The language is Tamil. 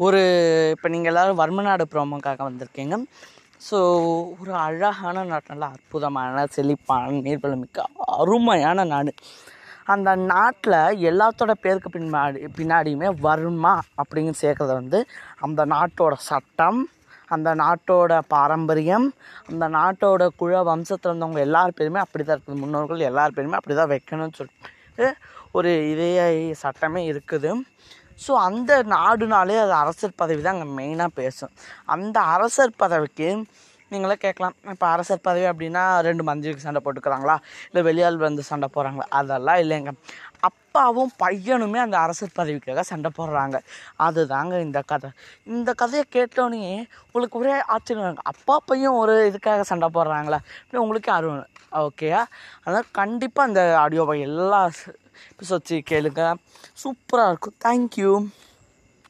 ஒரு இப்போ நீங்கள் எல்லோரும் வர்மநாடு ப்ரோமோக்காக வந்திருக்கீங்க. ஸோ ஒரு அழகான நாடு நல்ல அற்புதமான செழிப்பான நீர்வளமிக்க அருமையான நாடு. அந்த நாட்டில் எல்லாத்தோட பேருக்கு பின்னாடி பின்னாடியுமே வர்மா அப்படின்னு சேர்க்குறத வந்து அந்த நாட்டோட சட்டம் அந்த நாட்டோட பாரம்பரியம் அந்த நாட்டோட குழ வம்சத்தில் இருந்தவங்க எல்லார் பேருமே அப்படி தான் இருக்குது. முன்னோர்கள் எல்லார் பேருமே அப்படி தான் வைக்கணும்னு சொல்லிட்டு ஒரு இதே சட்டமே இருக்குது. ஸோ அந்த நாடுனாலே அது அரசர் பதவி தான் அங்கே மெயினாக பேசும். அந்த அரசர் பதவிக்கு நீங்களே கேட்கலாம். இப்போ அரசர் பதவி அப்படின்னா ரெண்டு மந்திரிக்கு சண்டை போட்டுக்கிறாங்களா? இல்லை வெளியால் வந்து சண்டை போடுறாங்களா? அதெல்லாம் இல்லைங்க. அப்பாவும் பையனுமே அந்த அரசர் பதவிக்காக சண்டை போடுறாங்க. அதுதாங்க இந்த கதை. இந்த கதையை கேட்டோன்னே உங்களுக்கு ஒரே ஆச்சரியம் அப்பா பையன் ஒரு இதுக்காக சண்டை போடுறாங்களா? அப்படின்னு உங்களுக்கே ஆர்வம் ஓகேயா? அதனால் கண்டிப்பாக அந்த ஆடியோவை எல்லா எபிசோட்ஸையும் கேளுங்க. சூப்பராக இருக்கும். தேங்க்யூ